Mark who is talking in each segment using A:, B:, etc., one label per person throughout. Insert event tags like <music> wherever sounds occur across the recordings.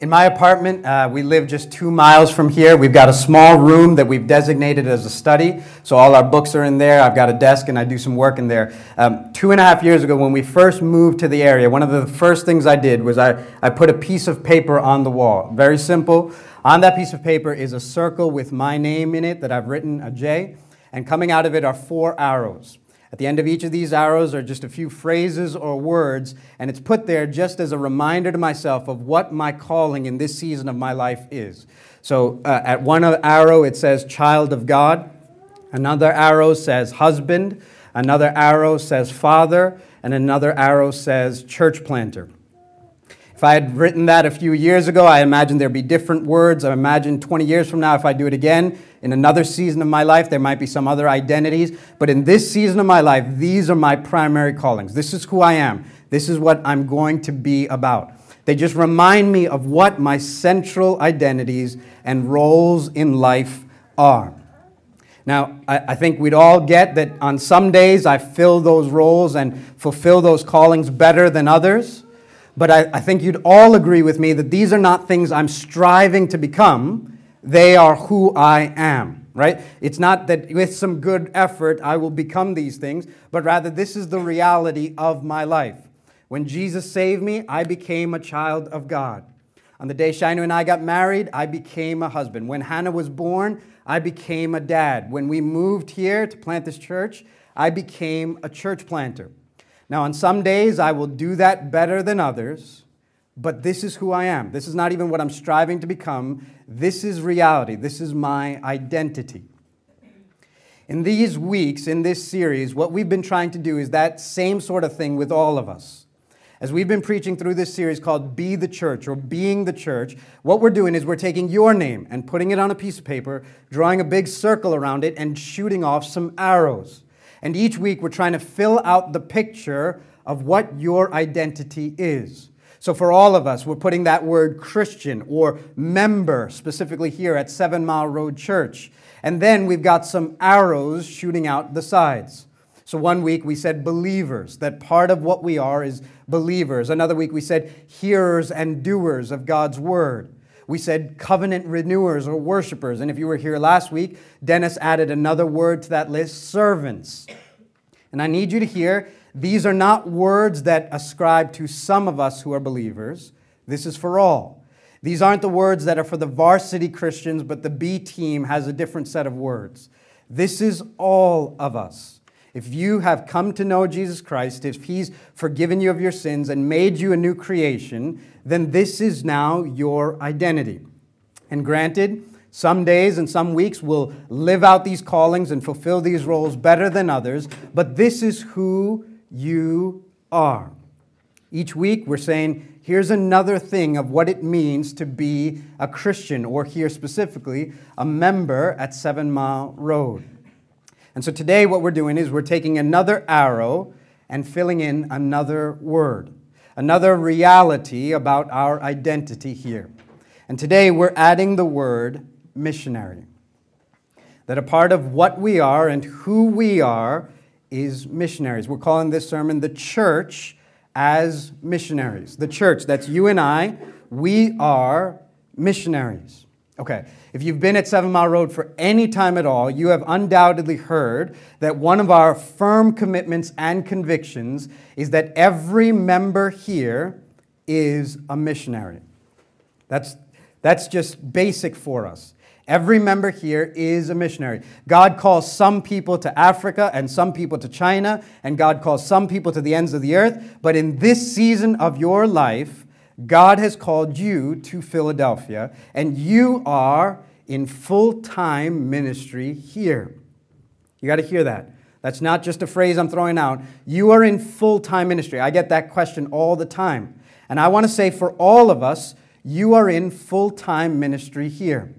A: In my apartment, uh, we live just two miles from here. We've got a small room that we've designated as a study. So all our books are in there. I've got a desk and I do some work in there. Um, two and a half years ago, when we first moved to the area, one of the first things I did was I, I put a piece of paper on the wall. Very simple. On that piece of paper is a circle with my name in it that I've written, a J. And coming out of it are four arrows. At the end of each of these arrows are just a few phrases or words, and it's put there just as a reminder to myself of what my calling in this season of my life is. So uh, at one arrow, it says child of God, another arrow says husband, another arrow says father, and another arrow says church planter. If I had written that a few years ago, I imagine there'd be different words. I imagine 20 years from now, if I do it again, in another season of my life, there might be some other identities. But in this season of my life, these are my primary callings. This is who I am. This is what I'm going to be about. They just remind me of what my central identities and roles in life are. Now, I, I, think we'd all get that on some days I fill those roles and fulfill those callings better than others. But I, I think you'd all agree with me that these are not things I'm striving to become, they are who I am, right? It's not that with some good effort I will become these things, but rather this is the reality of my life. When Jesus saved me, I became a child of God. On the day Shinu and I got married, I became a husband. When Hannah was born, I became a dad. When we moved here to plant this church, I became a church planter. Now, on some days, I will do that better than others, but this is who I am. This is not even what I'm striving to become. This is reality. This is my identity. In these weeks, in this series, what we've been trying to do is that same sort of thing with all of us. As we've been preaching through this series called Be the Church or Being the Church, what we're doing is we're taking your name and putting it on a piece of paper, drawing a big circle around it, and shooting off some arrows. And each week we're trying to fill out the picture of what your identity is. So, for all of us, we're putting that word Christian or member specifically here at Seven Mile Road Church. And then we've got some arrows shooting out the sides. So, one week we said believers, that part of what we are is believers. Another week we said hearers and doers of God's word. We said covenant renewers or worshipers. And if you were here last week, Dennis added another word to that list servants. And I need you to hear these are not words that ascribe to some of us who are believers. This is for all. These aren't the words that are for the varsity Christians, but the B team has a different set of words. This is all of us. If you have come to know Jesus Christ, if He's forgiven you of your sins and made you a new creation, then this is now your identity. And granted, some days and some weeks will live out these callings and fulfill these roles better than others, but this is who you are. Each week, we're saying, here's another thing of what it means to be a Christian, or here specifically, a member at Seven Mile Road. And so today, what we're doing is we're taking another arrow and filling in another word, another reality about our identity here. And today, we're adding the word missionary. That a part of what we are and who we are is missionaries. We're calling this sermon the church as missionaries. The church, that's you and I, we are missionaries. Okay, if you've been at Seven Mile Road for any time at all, you have undoubtedly heard that one of our firm commitments and convictions is that every member here is a missionary. That's, that's just basic for us. Every member here is a missionary. God calls some people to Africa and some people to China, and God calls some people to the ends of the earth. But in this season of your life, God has called you to Philadelphia, and you are in full time ministry here. You got to hear that. That's not just a phrase I'm throwing out. You are in full time ministry. I get that question all the time. And I want to say for all of us, you are in full time ministry here.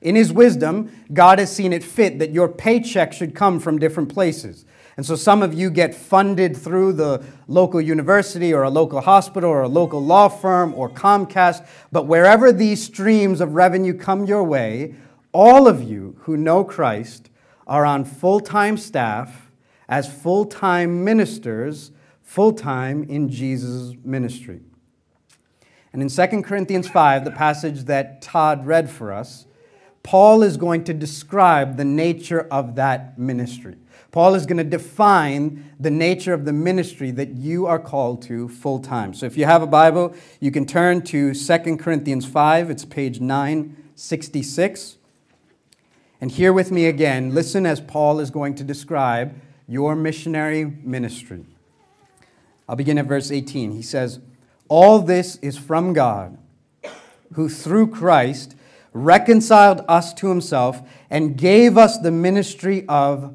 A: In His wisdom, God has seen it fit that your paycheck should come from different places. And so some of you get funded through the local university or a local hospital or a local law firm or Comcast. But wherever these streams of revenue come your way, all of you who know Christ are on full time staff as full time ministers, full time in Jesus' ministry. And in 2 Corinthians 5, the passage that Todd read for us, Paul is going to describe the nature of that ministry. Paul is going to define the nature of the ministry that you are called to full time. So if you have a Bible, you can turn to 2 Corinthians 5, it's page 966. And here with me again, listen as Paul is going to describe your missionary ministry. I'll begin at verse 18. He says, All this is from God, who through Christ reconciled us to himself and gave us the ministry of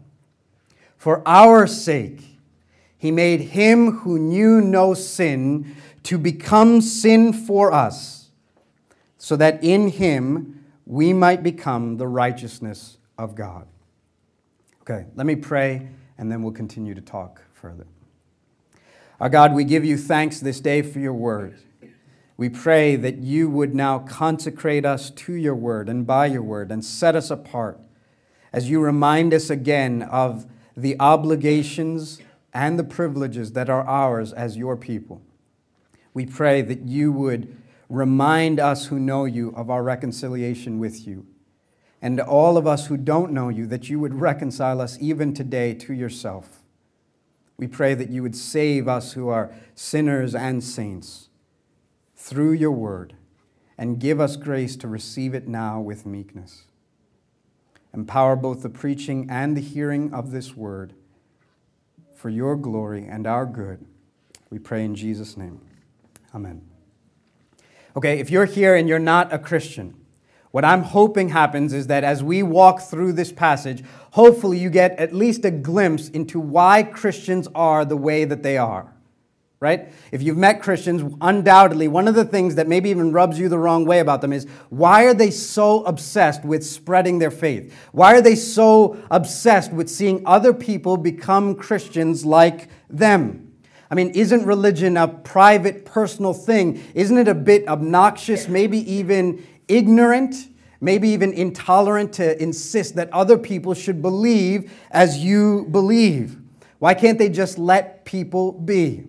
A: For our sake, he made him who knew no sin to become sin for us, so that in him we might become the righteousness of God. Okay, let me pray and then we'll continue to talk further. Our God, we give you thanks this day for your word. We pray that you would now consecrate us to your word and by your word and set us apart as you remind us again of the obligations and the privileges that are ours as your people. We pray that you would remind us who know you of our reconciliation with you and all of us who don't know you, that you would reconcile us even today to yourself. We pray that you would save us who are sinners and saints through your word and give us grace to receive it now with meekness. Empower both the preaching and the hearing of this word for your glory and our good. We pray in Jesus' name. Amen. Okay, if you're here and you're not a Christian, what I'm hoping happens is that as we walk through this passage, hopefully you get at least a glimpse into why Christians are the way that they are. Right? If you've met Christians, undoubtedly, one of the things that maybe even rubs you the wrong way about them is why are they so obsessed with spreading their faith? Why are they so obsessed with seeing other people become Christians like them? I mean, isn't religion a private, personal thing? Isn't it a bit obnoxious, maybe even ignorant, maybe even intolerant to insist that other people should believe as you believe? Why can't they just let people be?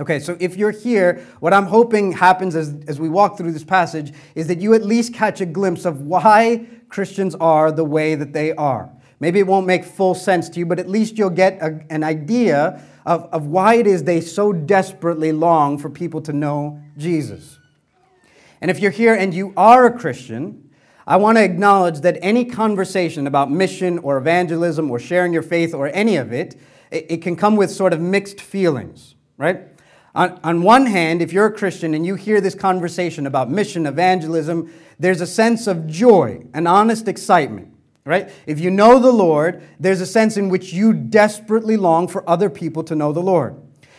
A: Okay, so if you're here, what I'm hoping happens as, as we walk through this passage is that you at least catch a glimpse of why Christians are the way that they are. Maybe it won't make full sense to you, but at least you'll get a, an idea of, of why it is they so desperately long for people to know Jesus. And if you're here and you are a Christian, I want to acknowledge that any conversation about mission or evangelism or sharing your faith or any of it, it, it can come with sort of mixed feelings, right? On, on one hand, if you're a Christian and you hear this conversation about mission, evangelism, there's a sense of joy, an honest excitement, right? If you know the Lord, there's a sense in which you desperately long for other people to know the Lord.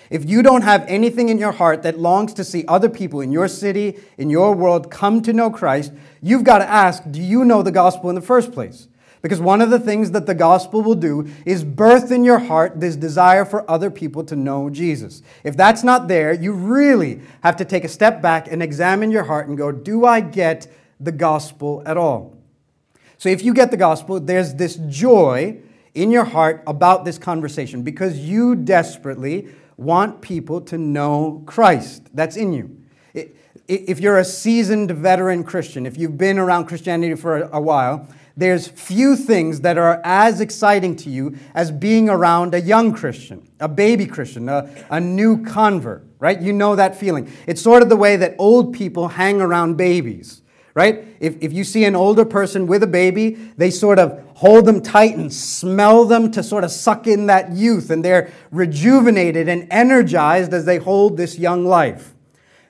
A: If you don't have anything in your heart that longs to see other people in your city, in your world, come to know Christ, you've got to ask do you know the gospel in the first place? Because one of the things that the gospel will do is birth in your heart this desire for other people to know Jesus. If that's not there, you really have to take a step back and examine your heart and go, Do I get the gospel at all? So if you get the gospel, there's this joy in your heart about this conversation because you desperately want people to know Christ. That's in you. If you're a seasoned veteran Christian, if you've been around Christianity for a while, there's few things that are as exciting to you as being around a young Christian, a baby Christian, a, a new convert, right? You know that feeling. It's sort of the way that old people hang around babies right? If, if you see an older person with a baby, they sort of hold them tight and smell them to sort of suck in that youth, and they're rejuvenated and energized as they hold this young life.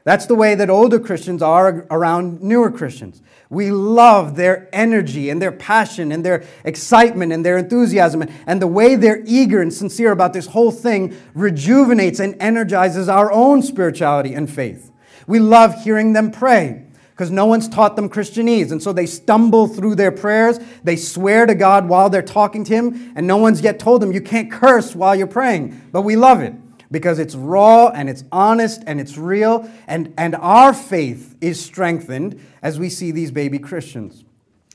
A: That's the way that older Christians are around newer Christians. We love their energy and their passion and their excitement and their enthusiasm. And the way they're eager and sincere about this whole thing rejuvenates and energizes our own spirituality and faith. We love hearing them pray because no one's taught them Christianese. And so they stumble through their prayers. They swear to God while they're talking to Him, and no one's yet told them you can't curse while you're praying. But we love it because it's raw and it's honest and it's real, and, and our faith is strengthened as we see these baby Christians.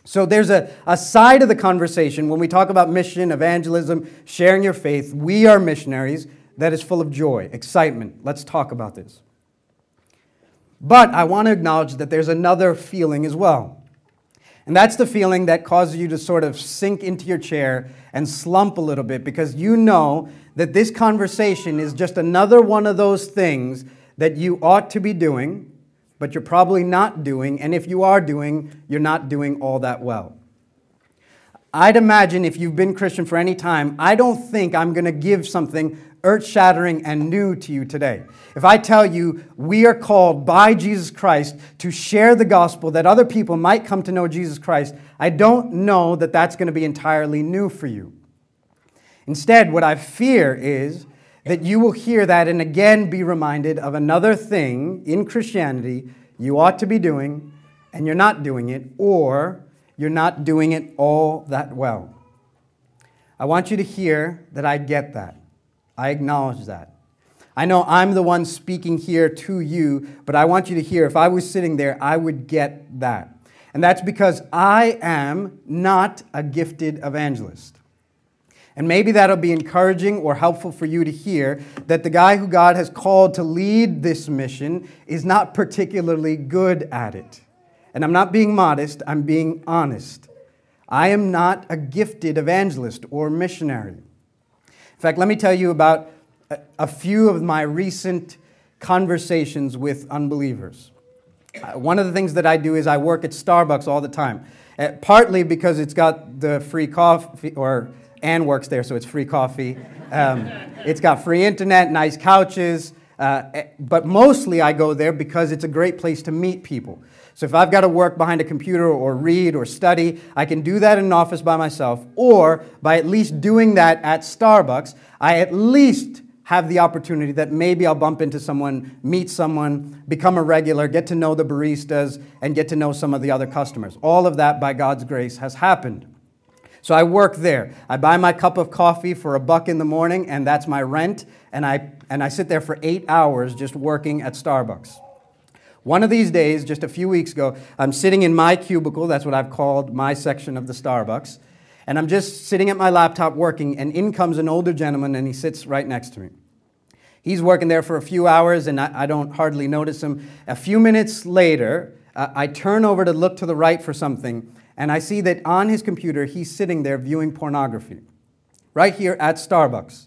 A: So there's a, a side of the conversation when we talk about mission, evangelism, sharing your faith. We are missionaries that is full of joy, excitement. Let's talk about this. But I want to acknowledge that there's another feeling as well. And that's the feeling that causes you to sort of sink into your chair and slump a little bit because you know that this conversation is just another one of those things that you ought to be doing, but you're probably not doing. And if you are doing, you're not doing all that well. I'd imagine if you've been Christian for any time, I don't think I'm going to give something earth shattering and new to you today. If I tell you we are called by Jesus Christ to share the gospel that other people might come to know Jesus Christ, I don't know that that's going to be entirely new for you. Instead, what I fear is that you will hear that and again be reminded of another thing in Christianity you ought to be doing and you're not doing it, or you're not doing it all that well. I want you to hear that I get that. I acknowledge that. I know I'm the one speaking here to you, but I want you to hear if I was sitting there, I would get that. And that's because I am not a gifted evangelist. And maybe that'll be encouraging or helpful for you to hear that the guy who God has called to lead this mission is not particularly good at it. And I'm not being modest, I'm being honest. I am not a gifted evangelist or missionary. In fact, let me tell you about a few of my recent conversations with unbelievers. Uh, one of the things that I do is I work at Starbucks all the time, uh, partly because it's got the free coffee, or Ann works there, so it's free coffee. Um, it's got free internet, nice couches, uh, eh, but mostly I go there because it's a great place to meet people. So if I've got to work behind a computer or read or study, I can do that in an office by myself, or by at least doing that at Starbucks, I at least have the opportunity that maybe I'll bump into someone, meet someone, become a regular, get to know the baristas, and get to know some of the other customers. All of that, by God's grace, has happened. So I work there. I buy my cup of coffee for a buck in the morning, and that's my rent. And I, and I sit there for eight hours just working at Starbucks. One of these days, just a few weeks ago, I'm sitting in my cubicle, that's what I've called my section of the Starbucks, and I'm just sitting at my laptop working, and in comes an older gentleman, and he sits right next to me. He's working there for a few hours, and I, I don't hardly notice him. A few minutes later, uh, I turn over to look to the right for something, and I see that on his computer, he's sitting there viewing pornography, right here at Starbucks.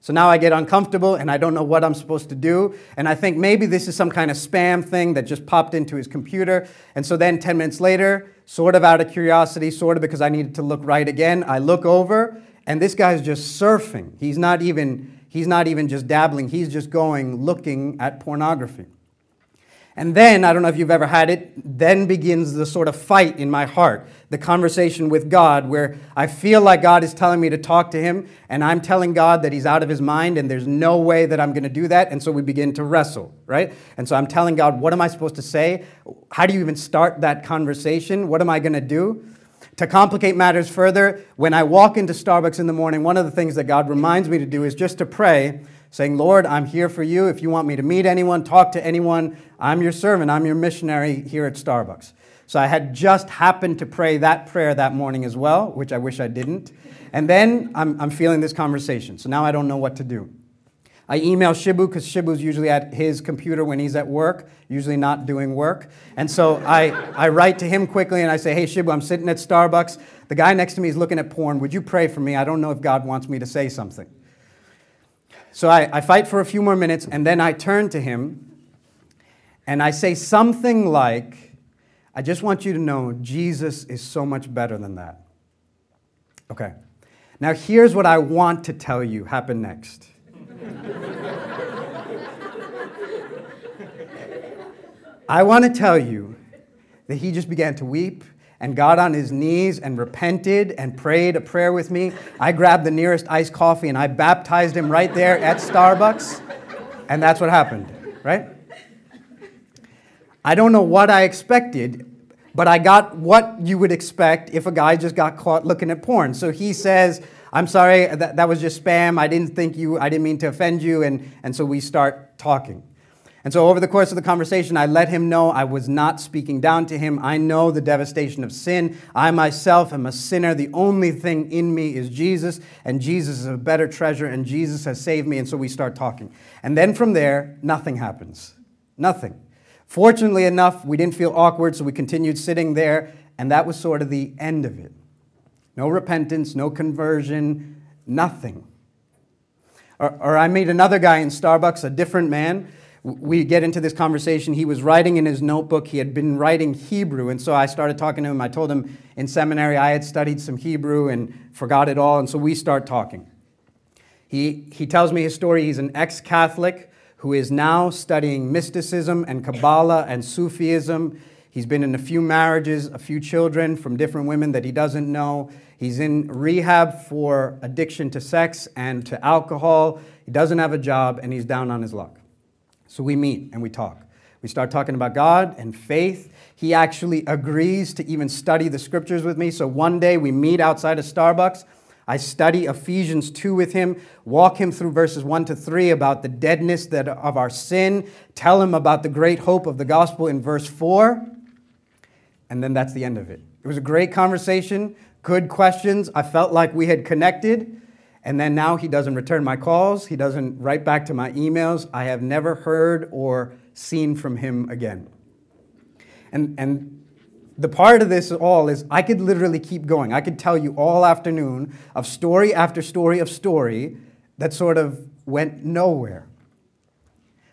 A: So now I get uncomfortable and I don't know what I'm supposed to do. And I think maybe this is some kind of spam thing that just popped into his computer. And so then 10 minutes later, sort of out of curiosity, sort of because I needed to look right again, I look over and this guy's just surfing. He's not even, he's not even just dabbling, he's just going looking at pornography. And then, I don't know if you've ever had it, then begins the sort of fight in my heart, the conversation with God, where I feel like God is telling me to talk to Him, and I'm telling God that He's out of His mind, and there's no way that I'm going to do that. And so we begin to wrestle, right? And so I'm telling God, what am I supposed to say? How do you even start that conversation? What am I going to do? To complicate matters further, when I walk into Starbucks in the morning, one of the things that God reminds me to do is just to pray saying, Lord, I'm here for you. If you want me to meet anyone, talk to anyone, I'm your servant. I'm your missionary here at Starbucks. So I had just happened to pray that prayer that morning as well, which I wish I didn't. And then I'm, I'm feeling this conversation. So now I don't know what to do. I email Shibu because Shibu's usually at his computer when he's at work, usually not doing work. And so I, I write to him quickly and I say, Hey, Shibu, I'm sitting at Starbucks. The guy next to me is looking at porn. Would you pray for me? I don't know if God wants me to say something. So I, I fight for a few more minutes, and then I turn to him and I say something like, I just want you to know Jesus is so much better than that. Okay. Now, here's what I want to tell you happened next. <laughs> I want to tell you that he just began to weep and got on his knees and repented and prayed a prayer with me. I grabbed the nearest iced coffee and I baptized him right there at Starbucks. And that's what happened, right? I don't know what I expected, but I got what you would expect if a guy just got caught looking at porn. So he says, I'm sorry, that, that was just spam. I didn't think you, I didn't mean to offend you. And, and so we start talking. And so, over the course of the conversation, I let him know I was not speaking down to him. I know the devastation of sin. I myself am a sinner. The only thing in me is Jesus, and Jesus is a better treasure, and Jesus has saved me. And so we start talking. And then from there, nothing happens. Nothing. Fortunately enough, we didn't feel awkward, so we continued sitting there, and that was sort of the end of it. No repentance, no conversion, nothing. Or, or I meet another guy in Starbucks, a different man we get into this conversation. He was writing in his notebook. He had been writing Hebrew. And so I started talking to him. I told him in seminary I had studied some Hebrew and forgot it all. And so we start talking. He, he tells me his story. He's an ex Catholic who is now studying mysticism and Kabbalah and Sufism. He's been in a few marriages, a few children from different women that he doesn't know. He's in rehab for addiction to sex and to alcohol. He doesn't have a job and he's down on his luck. So we meet and we talk. We start talking about God and faith. He actually agrees to even study the scriptures with me. So one day we meet outside of Starbucks. I study Ephesians 2 with him, walk him through verses 1 to 3 about the deadness that of our sin, tell him about the great hope of the gospel in verse 4, and then that's the end of it. It was a great conversation, good questions. I felt like we had connected. And then now he doesn't return my calls, he doesn't write back to my emails. I have never heard or seen from him again. And, and the part of this all is I could literally keep going. I could tell you all afternoon of story after story of story that sort of went nowhere.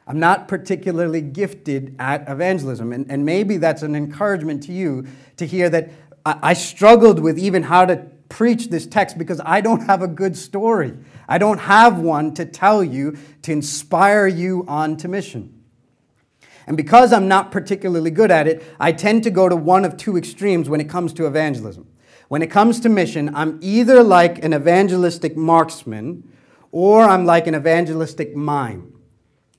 A: I'm not particularly gifted at evangelism, and, and maybe that's an encouragement to you to hear that I, I struggled with even how to preach this text because I don't have a good story. I don't have one to tell you to inspire you on to mission. And because I'm not particularly good at it, I tend to go to one of two extremes when it comes to evangelism. When it comes to mission, I'm either like an evangelistic marksman or I'm like an evangelistic mime.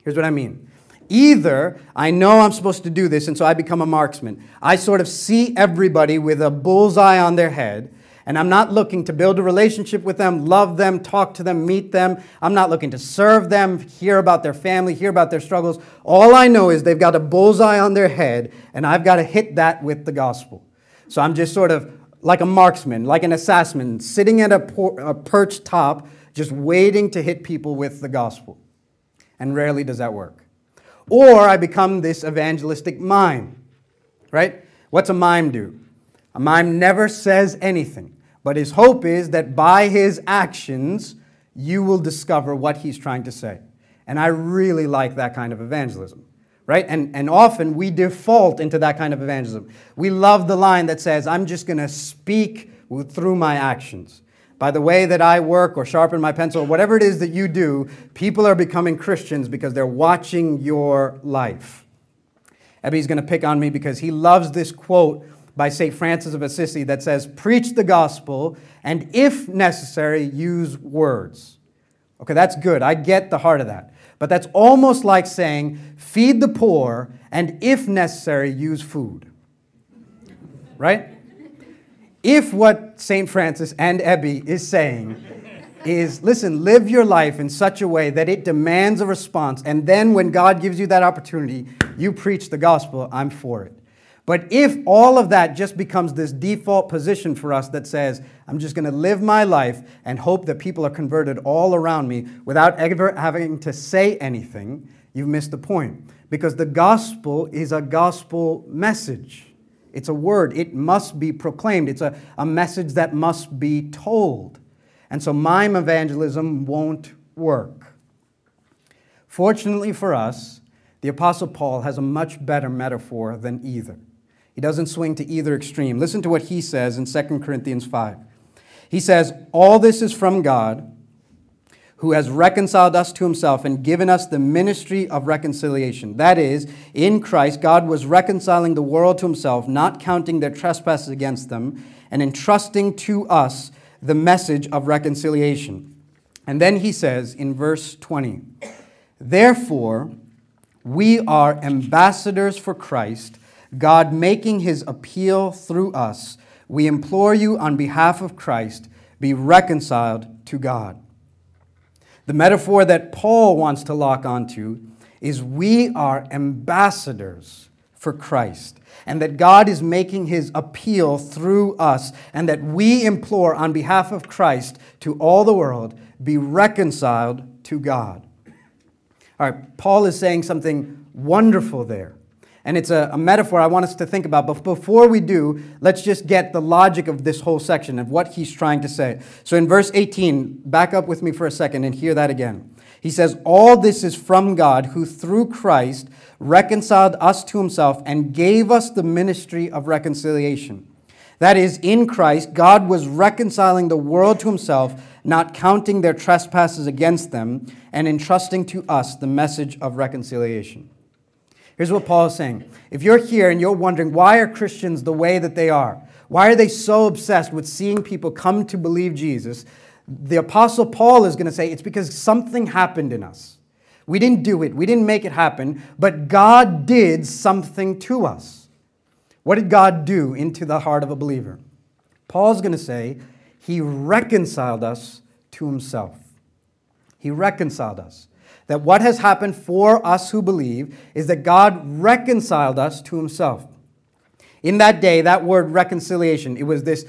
A: Here's what I mean. Either I know I'm supposed to do this, and so I become a marksman. I sort of see everybody with a bullseye on their head, and I'm not looking to build a relationship with them, love them, talk to them, meet them. I'm not looking to serve them, hear about their family, hear about their struggles. All I know is they've got a bullseye on their head, and I've got to hit that with the gospel. So I'm just sort of like a marksman, like an assassin, sitting at a, por- a perch top, just waiting to hit people with the gospel. And rarely does that work. Or I become this evangelistic mime, right? What's a mime do? A mime never says anything. But his hope is that by his actions, you will discover what he's trying to say. And I really like that kind of evangelism, right? And, and often we default into that kind of evangelism. We love the line that says, I'm just going to speak through my actions. By the way that I work or sharpen my pencil, whatever it is that you do, people are becoming Christians because they're watching your life. Ebby's going to pick on me because he loves this quote by St. Francis of Assisi that says, Preach the gospel, and if necessary, use words. Okay, that's good. I get the heart of that. But that's almost like saying, Feed the poor, and if necessary, use food. Right? If what St. Francis and Ebby is saying is listen, live your life in such a way that it demands a response, and then when God gives you that opportunity, you preach the gospel, I'm for it. But if all of that just becomes this default position for us that says, I'm just going to live my life and hope that people are converted all around me without ever having to say anything, you've missed the point. Because the gospel is a gospel message. It's a word, it must be proclaimed, it's a, a message that must be told. And so mime evangelism won't work. Fortunately for us, the Apostle Paul has a much better metaphor than either. He doesn't swing to either extreme. Listen to what he says in 2 Corinthians 5. He says, All this is from God, who has reconciled us to himself and given us the ministry of reconciliation. That is, in Christ, God was reconciling the world to himself, not counting their trespasses against them, and entrusting to us the message of reconciliation. And then he says in verse 20, Therefore, We are ambassadors for Christ, God making his appeal through us. We implore you on behalf of Christ, be reconciled to God. The metaphor that Paul wants to lock onto is we are ambassadors for Christ, and that God is making his appeal through us, and that we implore on behalf of Christ to all the world be reconciled to God. All right, Paul is saying something wonderful there. And it's a, a, metaphor I want us to think about. But before we do, let's just get the logic of this whole section of what he's trying to say. So in verse 18, back up with me for a second and hear that again. He says, All this is from God, who through Christ reconciled us to himself and gave us the ministry of reconciliation. That is, in Christ, God was reconciling the world to himself, not counting their trespasses against them, and entrusting to us the message of reconciliation. Here's what Paul is saying. If you're here and you're wondering, why are Christians the way that they are? Why are they so obsessed with seeing people come to believe Jesus? The Apostle Paul is going to say it's because something happened in us. We didn't do it, we didn't make it happen, but God did something to us. What did God do into the heart of a believer? Paul's going to say he reconciled us to himself. He reconciled us that what has happened for us who believe is that God reconciled us to himself. In that day, that word reconciliation, it was this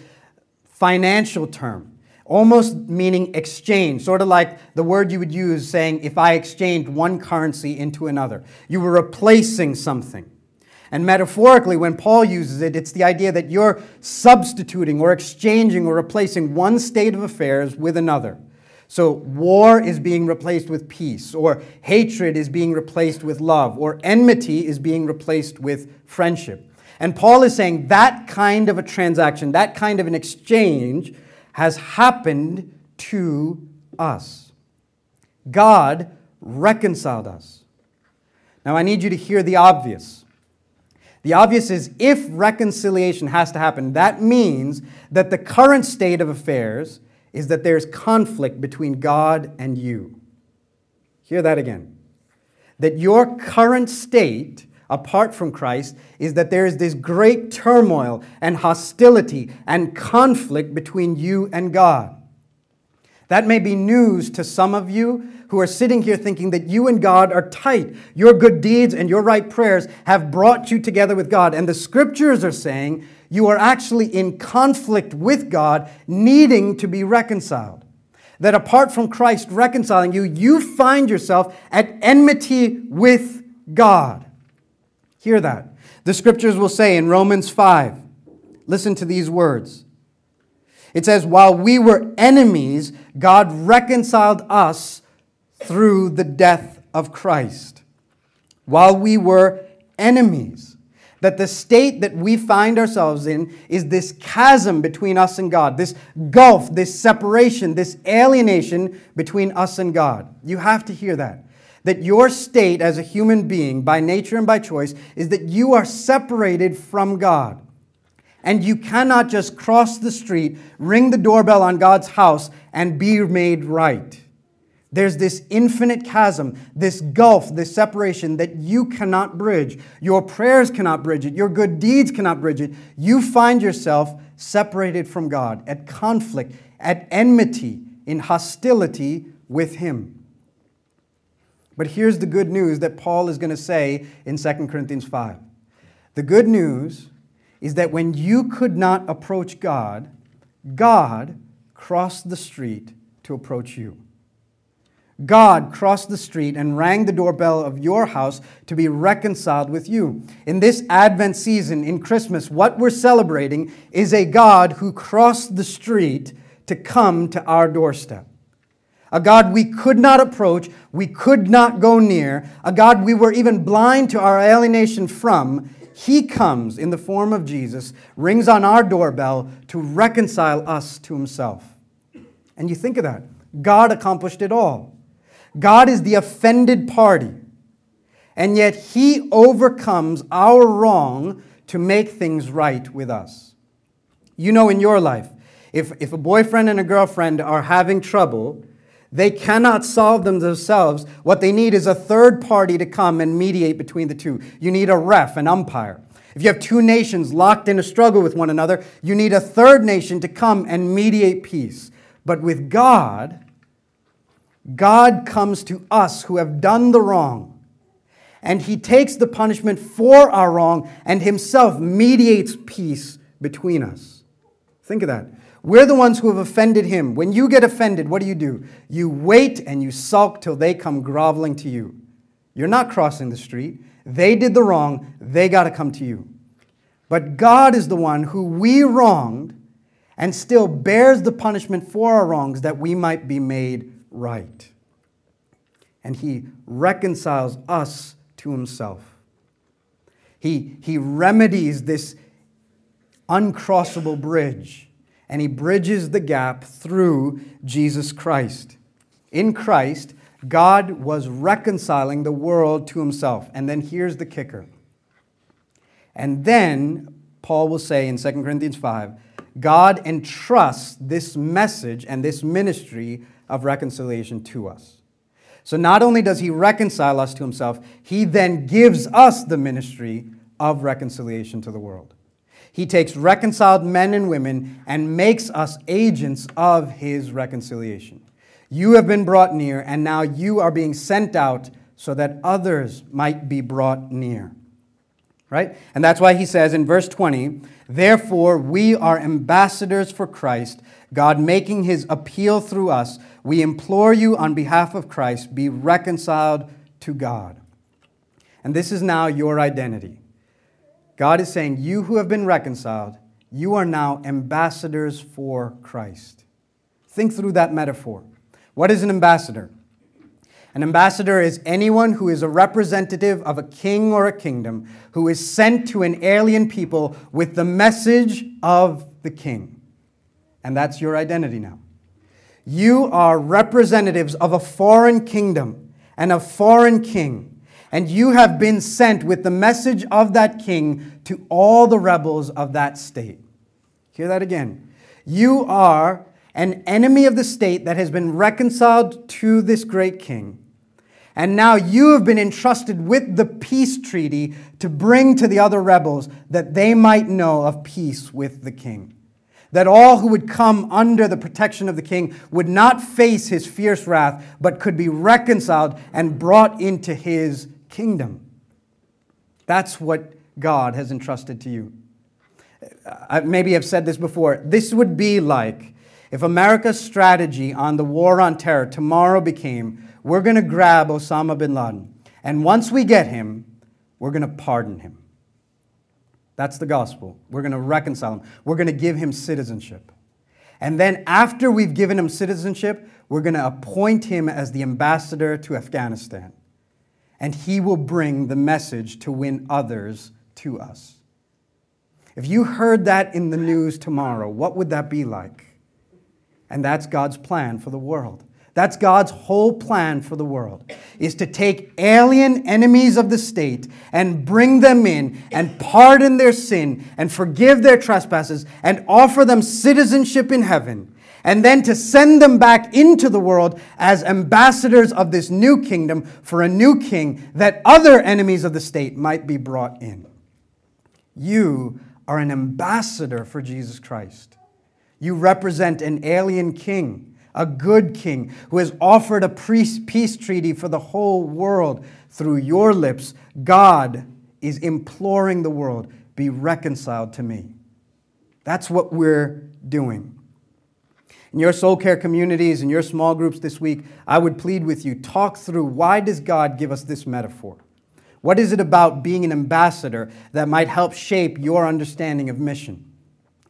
A: financial term, almost meaning exchange, sort of like the word you would use saying, if I exchanged one currency into another. You were replacing something. And metaphorically, when Paul uses it, it's the idea that you're substituting or exchanging or replacing one state of affairs with another. So, war is being replaced with peace, or hatred is being replaced with love, or enmity is being replaced with friendship. And Paul is saying that kind of a transaction, that kind of an exchange has happened to us. God reconciled us. Now, I need you to hear the obvious. The obvious is if reconciliation has to happen, that means that the current state of affairs is that there's conflict between God and you. Hear that again. That your current state, apart from Christ, is that there is this great turmoil and hostility and conflict between you and God. That may be news to some of you who are sitting here thinking that you and God are tight. Your good deeds and your right prayers have brought you together with God. And the scriptures are saying you are actually in conflict with God, needing to be reconciled. That apart from Christ reconciling you, you find yourself at enmity with God. Hear that. The scriptures will say in Romans 5, listen to these words. It says, While we were enemies, God reconciled us through the death of Christ. While we were enemies. That the state that we find ourselves in is this chasm between us and God, this gulf, this separation, this alienation between us and God. You have to hear that. That your state as a human being, by nature and by choice, is that you are separated from God. And you cannot just cross the street, ring the doorbell on God's house, and be made right. There's this infinite chasm, this gulf, this separation that you cannot bridge. Your prayers cannot bridge it. Your good deeds cannot bridge it. You find yourself separated from God, at conflict, at enmity, in hostility with Him. But here's the good news that Paul is going to say in 2 Corinthians 5. The good news is that when you could not approach God, God crossed the street to approach you. God crossed the street and rang the doorbell of your house to be reconciled with you. In this Advent season, in Christmas, what we're celebrating is a God who crossed the street to come to our doorstep. A God we could not approach, we could not go near, a God we were even blind to our alienation from. He comes in the form of Jesus, rings on our doorbell to reconcile us to Himself. And you think of that. God accomplished it all. God is the offended party, and yet He overcomes our wrong to make things right with us. You know, in your life, if, if a boyfriend and a girlfriend are having trouble, They cannot solve them themselves. What they need is a third party to come and mediate between the two. You need a ref, an umpire. If you have two nations locked in a struggle with one another, you need a third nation to come and mediate peace. But with God, God comes to us who have done the wrong, and He takes the punishment for our wrong and Himself mediates peace between us. Think of that. We're the ones who have offended him. When you get offended, what do you do? You wait and you sulk till they come groveling to you. You're not crossing the street. They did the wrong. They got to come to you. But God is the one who we wronged and still bears the punishment for our wrongs that we might be made right. And he reconciles us to himself. He, he remedies this uncrossable bridge and he bridges the gap through Jesus Christ. In Christ, God was reconciling the world to himself. And then here's the kicker. And then Paul will say in 2 Corinthians 5 God entrusts this message and this ministry of reconciliation to us. So not only does he reconcile us to himself, he then gives us the ministry of reconciliation to the world. He takes reconciled men and women and makes us agents of his reconciliation. You have been brought near, and now you are being sent out so that others might be brought near. Right? And that's why he says in verse 20, Therefore, we are ambassadors for Christ, God making his appeal through us. We implore you on behalf of Christ, be reconciled to God. And this is now your identity. God is saying, You who have been reconciled, you are now ambassadors for Christ. Think through that metaphor. What is an ambassador? An ambassador is anyone who is a representative of a king or a kingdom who is sent to an alien people with the message of the king. And that's your identity now. You are representatives of a foreign kingdom and a foreign king and you have been sent with the message of that king to all the rebels of that state. Hear that again. You are an enemy of the state that has been reconciled to this great king. And now you have been entrusted with the peace treaty to bring to the other rebels that they might know of peace with the king. That all who would come under the protection of the king would not face his fierce wrath, but could be reconciled and brought into his kingdom. That's what God has entrusted to you. I maybe have said this before. This would be like if America's strategy on the war on terror tomorrow became we're going to grab Osama bin Laden, and once we get him, we're going to pardon him. That's the gospel. We're going to reconcile him, we're going to give him citizenship. And then, after we've given him citizenship, we're going to appoint him as the ambassador to Afghanistan and he will bring the message to win others to us. If you heard that in the news tomorrow, what would that be like? And that's God's plan for the world. That's God's whole plan for the world is to take alien enemies of the state and bring them in and pardon their sin and forgive their trespasses and offer them citizenship in heaven and then to send them back into the world as ambassadors of this new kingdom for a new king, that other enemies of the state might be brought in. You are an ambassador for Jesus Christ. You represent an alien king, a good king, who has offered a peace treaty for the whole world. Through your lips, God is imploring the world, be reconciled to me. That's what we're doing. In your soul care communities, in your small groups this week, I would plead with you talk through why does God give us this metaphor? What is it about being an ambassador that might help shape your understanding of mission?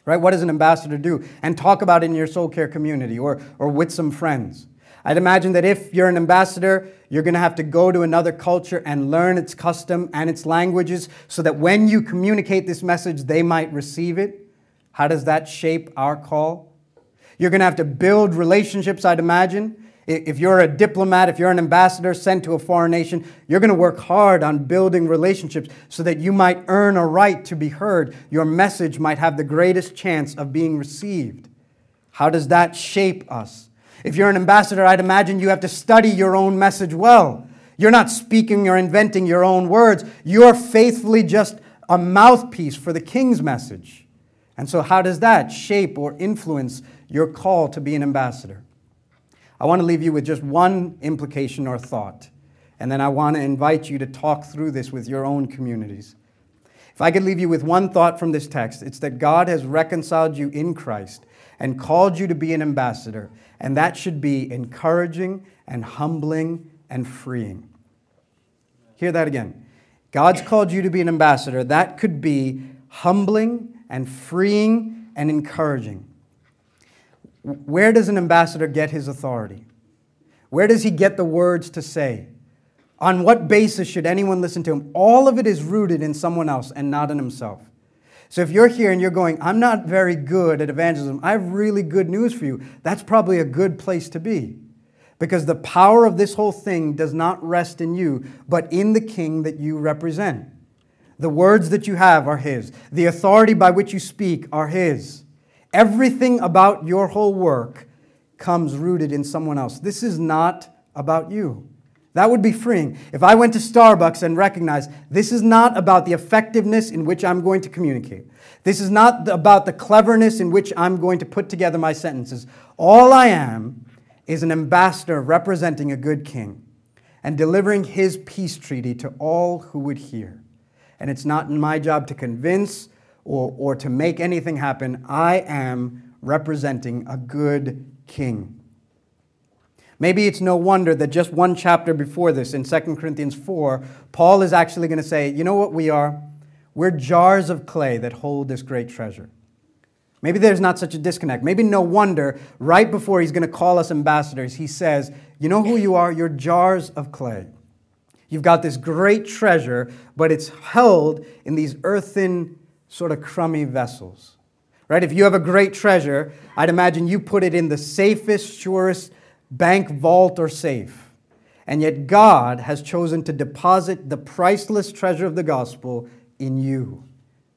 A: Right? What does an ambassador do? And talk about it in your soul care community or, or with some friends. I'd imagine that if you're an ambassador, you're going to have to go to another culture and learn its custom and its languages so that when you communicate this message, they might receive it. How does that shape our call? You're going to have to build relationships, I'd imagine. If you're a diplomat, if you're an ambassador sent to a foreign nation, you're going to work hard on building relationships so that you might earn a right to be heard. Your message might have the greatest chance of being received. How does that shape us? If you're an ambassador, I'd imagine you have to study your own message well. You're not speaking or inventing your own words. You're faithfully just a mouthpiece for the king's message. And so, how does that shape or influence your call to be an ambassador? I want to leave you with just one implication or thought, and then I want to invite you to talk through this with your own communities. If I could leave you with one thought from this text, it's that God has reconciled you in Christ and called you to be an ambassador, and that should be encouraging and humbling and freeing. Hear that again. God's called you to be an ambassador. That could be humbling and freeing and encouraging. Where does an ambassador get his authority? Where does he get the words to say? On what basis should anyone listen to him? All of it is rooted in someone else and not in himself. So if you're here and you're going, I'm not very good at evangelism, I have really good news for you. That's probably a good place to be. Because the power of this whole thing does not rest in you, but in the king that you represent. The words that you have are His. The authority by which you speak are His. Everything about your whole work comes rooted in someone else. This is not about you. That would be freeing. If I went to Starbucks and recognized this is not about the effectiveness in which I'm going to communicate, this is not about the cleverness in which I'm going to put together my sentences. All I am is an ambassador representing a good king and delivering his peace treaty to all who would hear and it's not my job to convince or, or to make anything happen. I am representing a good king. Maybe it's no wonder that just one chapter before this, in 2 Corinthians 4, Paul is actually going to say, You know what we are? We're jars of clay that hold this great treasure. Maybe there's not such a disconnect. Maybe no wonder, right before he's going to call us ambassadors, he says, You know who you are? You're jars of clay. You've got this great treasure, but it's held in these earthen, sort of crummy vessels. Right? If you have a great treasure, I'd imagine you put it in the safest, surest bank vault or safe. And yet God has chosen to deposit the priceless treasure of the gospel in you.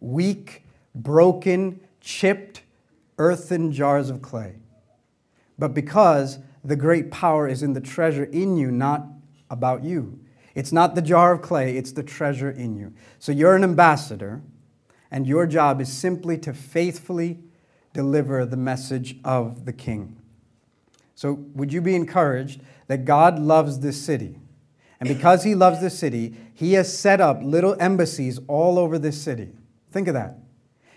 A: Weak, broken, chipped, earthen jars of clay. But because the great power is in the treasure in you, not about you. It's not the jar of clay, it's the treasure in you. So you're an ambassador, and your job is simply to faithfully deliver the message of the king. So, would you be encouraged that God loves this city? And because he loves this city, he has set up little embassies all over this city. Think of that.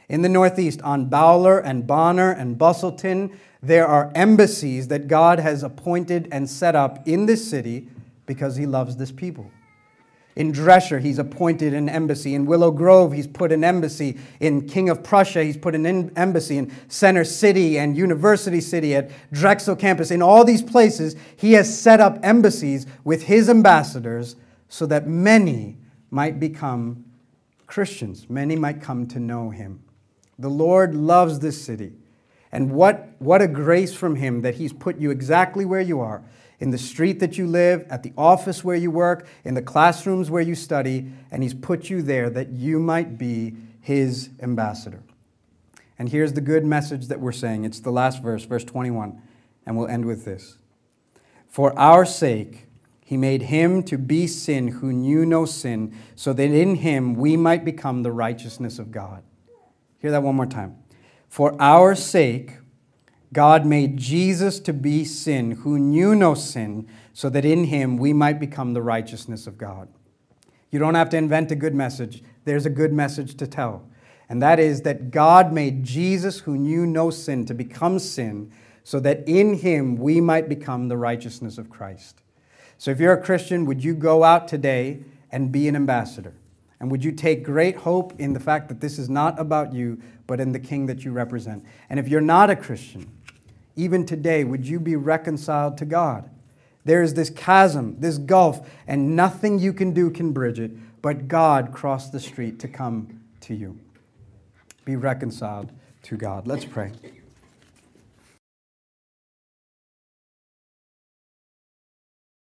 A: In the Northeast, on Bowler and Bonner and Bustleton, there are embassies that God has appointed and set up in this city because he loves this people. In Dresher, he's appointed an embassy. In Willow Grove, he's put an embassy. In King of Prussia, he's put an embassy. In Center City and University City, at Drexel campus, in all these places, he has set up embassies with his ambassadors so that many might become Christians. Many might come to know him. The Lord loves this city. And what, what a grace from him that he's put you exactly where you are in the street that you live, at the office where you work, in the classrooms where you study, and He's put you there that you might be His ambassador. And here's the good message that we're saying. It's the last verse, verse 21, and we'll end with this. For our sake, he made him to be sin who knew no sin, so that in him we might become the righteousness of God. Hear that one more time. For our sake, God made Jesus to be sin who knew no sin, so that in him we might become the righteousness of God. You don't have to invent a good message, there's a good message to tell. And that is that God made Jesus, who knew no sin, to become sin, so that in him we might become the righteousness of Christ. So if you're a Christian, would you go out today and be an ambassador? And would you take great hope in the fact that this is not about you, but in the King that you represent? And if you're not a Christian, even today, would you be reconciled to God? There is this chasm, this gulf, and nothing you can do can bridge it, but God crossed the street to come to you. Be reconciled to God. Let's pray.